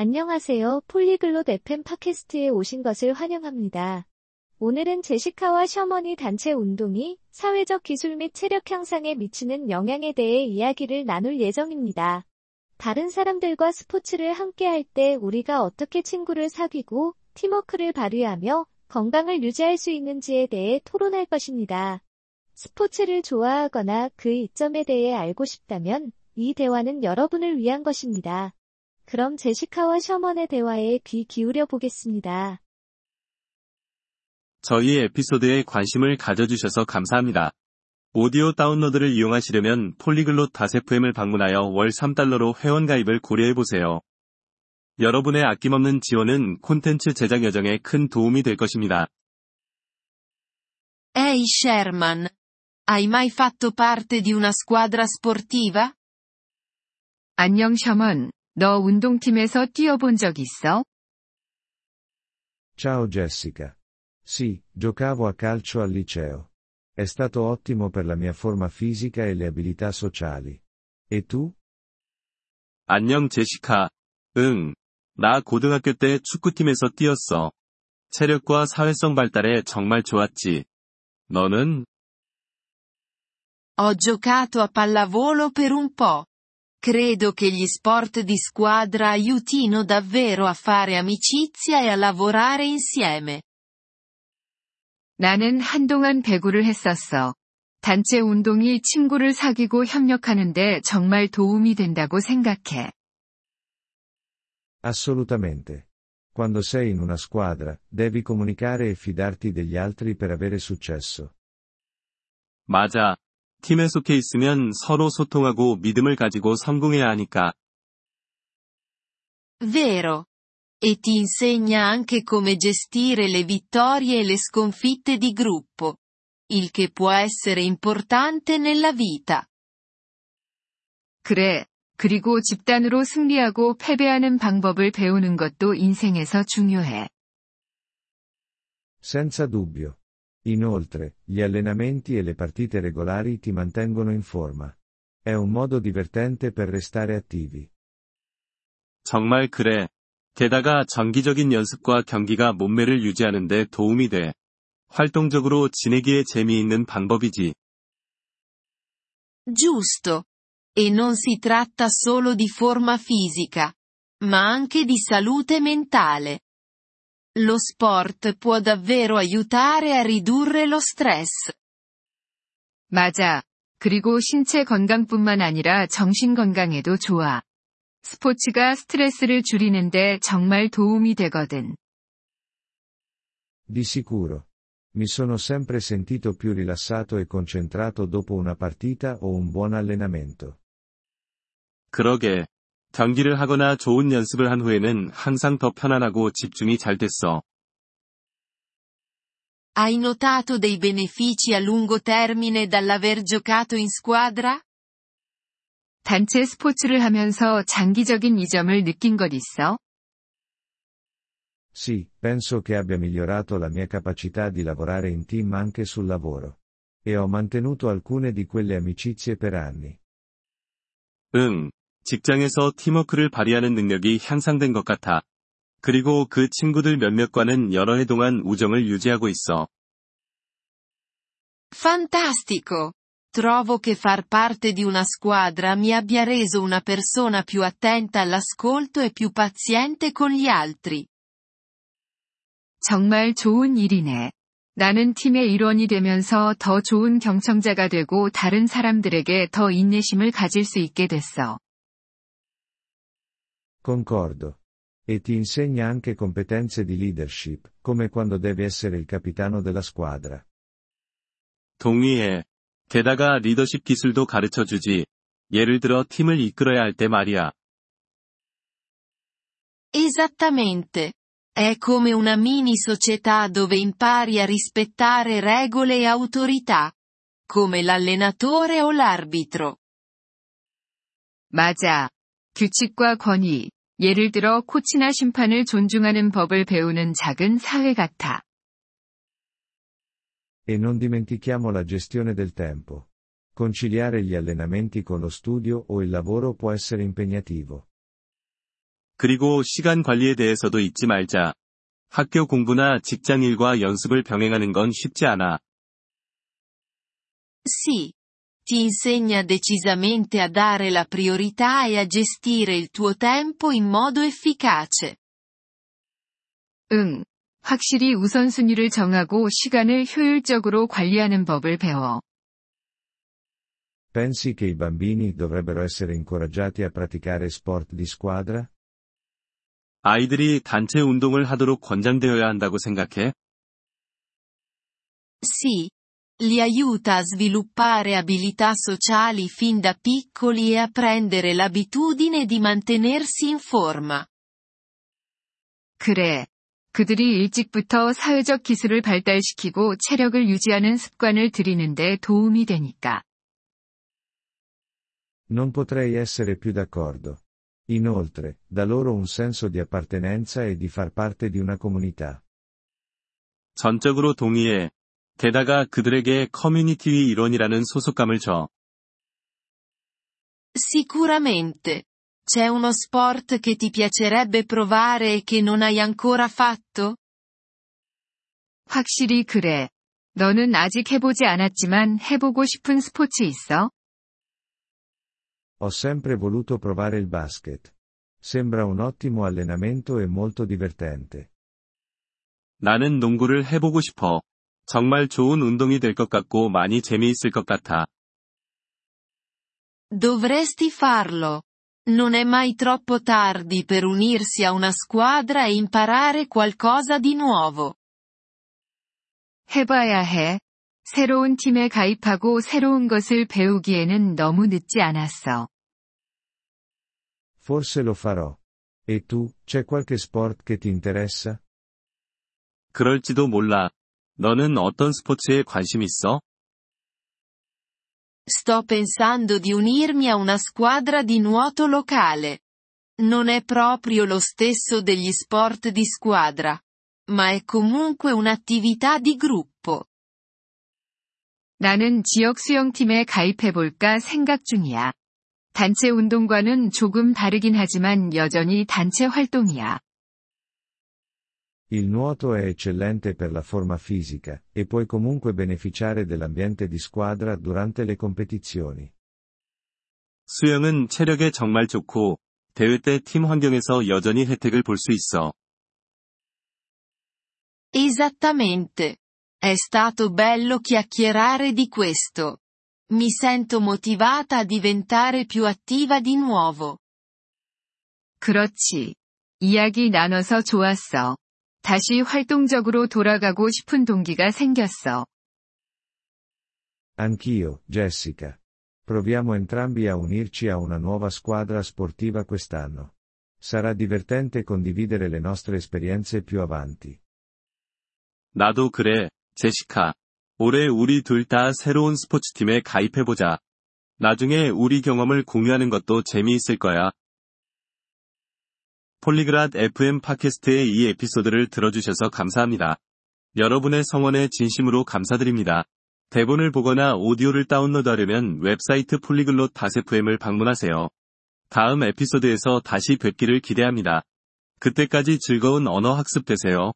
안녕하세요. 폴리글롯 FM 팟캐스트에 오신 것을 환영합니다. 오늘은 제시카와 셔먼이 단체 운동이 사회적 기술 및 체력 향상에 미치는 영향에 대해 이야기를 나눌 예정입니다. 다른 사람들과 스포츠를 함께 할 때 우리가 어떻게 친구를 사귀고 팀워크를 발휘하며 건강을 유지할 수 있는지에 대해 토론할 것입니다. 스포츠를 좋아하거나 그 이점에 대해 알고 싶다면 이 대화는 여러분을 위한 것입니다. 그럼 제시카와 셔먼의 대화에 귀 기울여 보겠습니다. 저희 에피소드에 관심을 가져주셔서 감사합니다. 오디오 다운로드를 이용하시려면 폴리글롯 다세프엠을 방문하여 월 3달러로 회원가입을 고려해보세요. 여러분의 아낌없는 지원은 콘텐츠 제작 여정에 큰 도움이 될 것입니다. Ehi Sherman. Hai mai fatto parte di una squadra sportiva? 안녕 셔먼, 너 운동팀에서 뛰어본 적 있어? Ciao Jessica. Sì, giocavo a calcio al liceo. È stato ottimo per la mia forma fisica e le abilità sociali. E tu? 안녕 제시카. 응. 나 고등학교 때 축구팀에서 뛰었어. 체력과 사회성 발달에 정말 좋았지. 너는? Ho giocato a pallavolo per un po'. Credo che gli sport di squadra aiutino davvero a fare amicizia e a lavorare insieme. 나는 한동안 배구를 했었어. 단체 운동이 친구를 사귀고 협력하는데 정말 도움이 된다고 생각해. Assolutamente. Quando sei in una squadra, devi comunicare e fidarti degli altri per avere successo. 맞아. 팀에 속해 있으면 서로 소통하고 믿음을 가지고 성공해야 하니까. Vero. E ti insegna anche come gestire le vittorie e le sconfitte di gruppo. Il che può essere importante nella vita. 그래. 그리고 집단으로 승리하고 패배하는 방법을 배우는 것도 인생에서 중요해. Senza dubbio. Inoltre, gli allenamenti e le partite regolari ti mantengono in forma. È un modo divertente per restare attivi. 정말 그래. 게다가 정기적인 연습과 경기가 몸매를 유지하는데 도움이 돼. 활동적으로 지내기에 재미있는 방법이지. Giusto. E non si tratta solo di forma fisica, ma anche di salute mentale. Lo sport può davvero aiutare a ridurre lo stress. 맞아. 그리고 신체 건강뿐만 아니라 정신 건강에도 좋아. 스포츠가 스트레스를 줄이는데 정말 도움이 되거든. Di sicuro. Mi sono sempre sentito più rilassato e concentrato dopo una partita o un buon allenamento. 그러게. 경기를 하거나 좋은 연습을 한 후에는 항상 더 편안하고 집중이 잘 됐어. Hai notato dei benefici a lungo termine dall'aver giocato in squadra? 단체 스포츠를 하면서 장기적인 이점을 느낀 것 있어? Sì, penso che abbia migliorato la mia capacità di lavorare in team anche sul lavoro. E ho mantenuto alcune di quelle amicizie per anni. 응. 직장에서 팀워크를 발휘하는 능력이 향상된 것 같아. 그리고 그 친구들 몇몇과는 여러 해 동안 우정을 유지하고 있어. Fantastico! Trovo che far parte di una squadra mi abbia reso una persona più attenta all'ascolto e più paziente con gli altri. 정말 좋은 일이네. 나는 팀의 일원이 되면서 더 좋은 경청자가 되고 다른 사람들에게 더 인내심을 가질 수 있게 됐어. Concordo. E ti insegna anche competenze di leadership, come quando devi essere il capitano della squadra. 동의해. 게다가 리더십 기술도 가르쳐 주지. 예를 들어 팀을 이끌어야 할 때 말이야. Esattamente. È come una mini società dove impari a rispettare regole e autorità. Come l'allenatore o l'arbitro. 맞아. 규칙과 권위, 예를 들어 코치나 심판을 존중하는 법을 배우는 작은 사회 같아. E non dimentichiamo la gestione del tempo. Conciliare gli allenamenti con lo studio o il lavoro può essere impegnativo. 그리고 시간 관리에 대해서도 잊지 말자. 학교 공부나 직장 일과 연습을 병행하는 건 쉽지 않아. Sì. Ti insegna decisamente a dare la priorità e a gestire il tuo tempo in modo efficace. 응. 확실히 우선순위를 정하고 시간을 효율적으로 관리하는 법을 배워. Pensi che i bambini dovrebbero essere incoraggiati a praticare sport di squadra? 아이들이 단체 운동을 하도록 권장되어야 한다고 생각해? Sì. Li aiuta a sviluppare abilità sociali fin da piccoli e a prendere l'abitudine di mantenersi in forma. 그래. 그들이 일찍부터 사회적 기술을 발달시키고 체력을 유지하는 습관을 들이는데 도움이 되니까. Non potrei essere più d'accordo. Inoltre, dà loro un senso di appartenenza e di far parte di una comunità. 전적으로 동의해. 게다가 그들에게 커뮤니티의 일원이라는 소속감을 줘. Sicuramente. C'è uno sport che ti piacerebbe provare e che non hai ancora fatto? 확실히 그래. 너는 아직 해보지 않았지만 해보고 싶은 스포츠 있어? Ho sempre voluto provare il basket. Sembra un ottimo allenamento e molto divertente. 나는 농구를 해보고 싶어. 정말 좋은 운동이 될 것 같고 많이 재미있을 것 같아. Dovresti farlo. Non è mai troppo tardi per unirsi a una squadra e imparare qualcosa di nuovo. 해봐야 해. 새로운 팀에 가입하고 새로운 것을 배우기에는 너무 늦지 않았어. Forse lo farò. E tu, c'è qualche sport che ti interessa? 그럴지도 몰라. 너는 어떤 스포츠에 관심 있어? Sto pensando di unirmi a una squadra di nuoto locale. Non è proprio lo stesso degli sport di squadra. Ma è comunque un'attività di gruppo. 나는 지역 수영팀에 가입해볼까 생각 중이야. 단체 운동과는 조금 다르긴 하지만 여전히 단체 활동이야. Il nuoto è eccellente per la forma fisica, e puoi comunque beneficiare dell'ambiente di squadra durante le competizioni. 수영은 체력에 정말 좋고, 대회 때 팀 환경에서 여전히 혜택을 볼 수 있어. Esattamente. È stato bello chiacchierare di questo. Mi sento motivata a diventare più attiva di nuovo. 그렇지. 이야기 나눠서 좋았어. 다시 활동적으로 돌아가고 싶은 동기가 생겼어. Anch'io, Jessica. Proviamo entrambi a unirci a una nuova squadra sportiva quest'anno. Sarà divertente condividere le nostre esperienze più avanti. 나도 그래, 제시카. 올해 우리 둘 다 새로운 스포츠팀에 가입해보자. 나중에 우리 경험을 공유하는 것도 재미있을 거야. 폴리그랏 FM 팟캐스트의 이 에피소드를 들어주셔서 감사합니다. 여러분의 성원에 진심으로 감사드립니다. 대본을 보거나 오디오를 다운로드하려면 웹사이트 폴리글롯 다세프엠을 방문하세요. 다음 에피소드에서 다시 뵙기를 기대합니다. 그때까지 즐거운 언어 학습 되세요.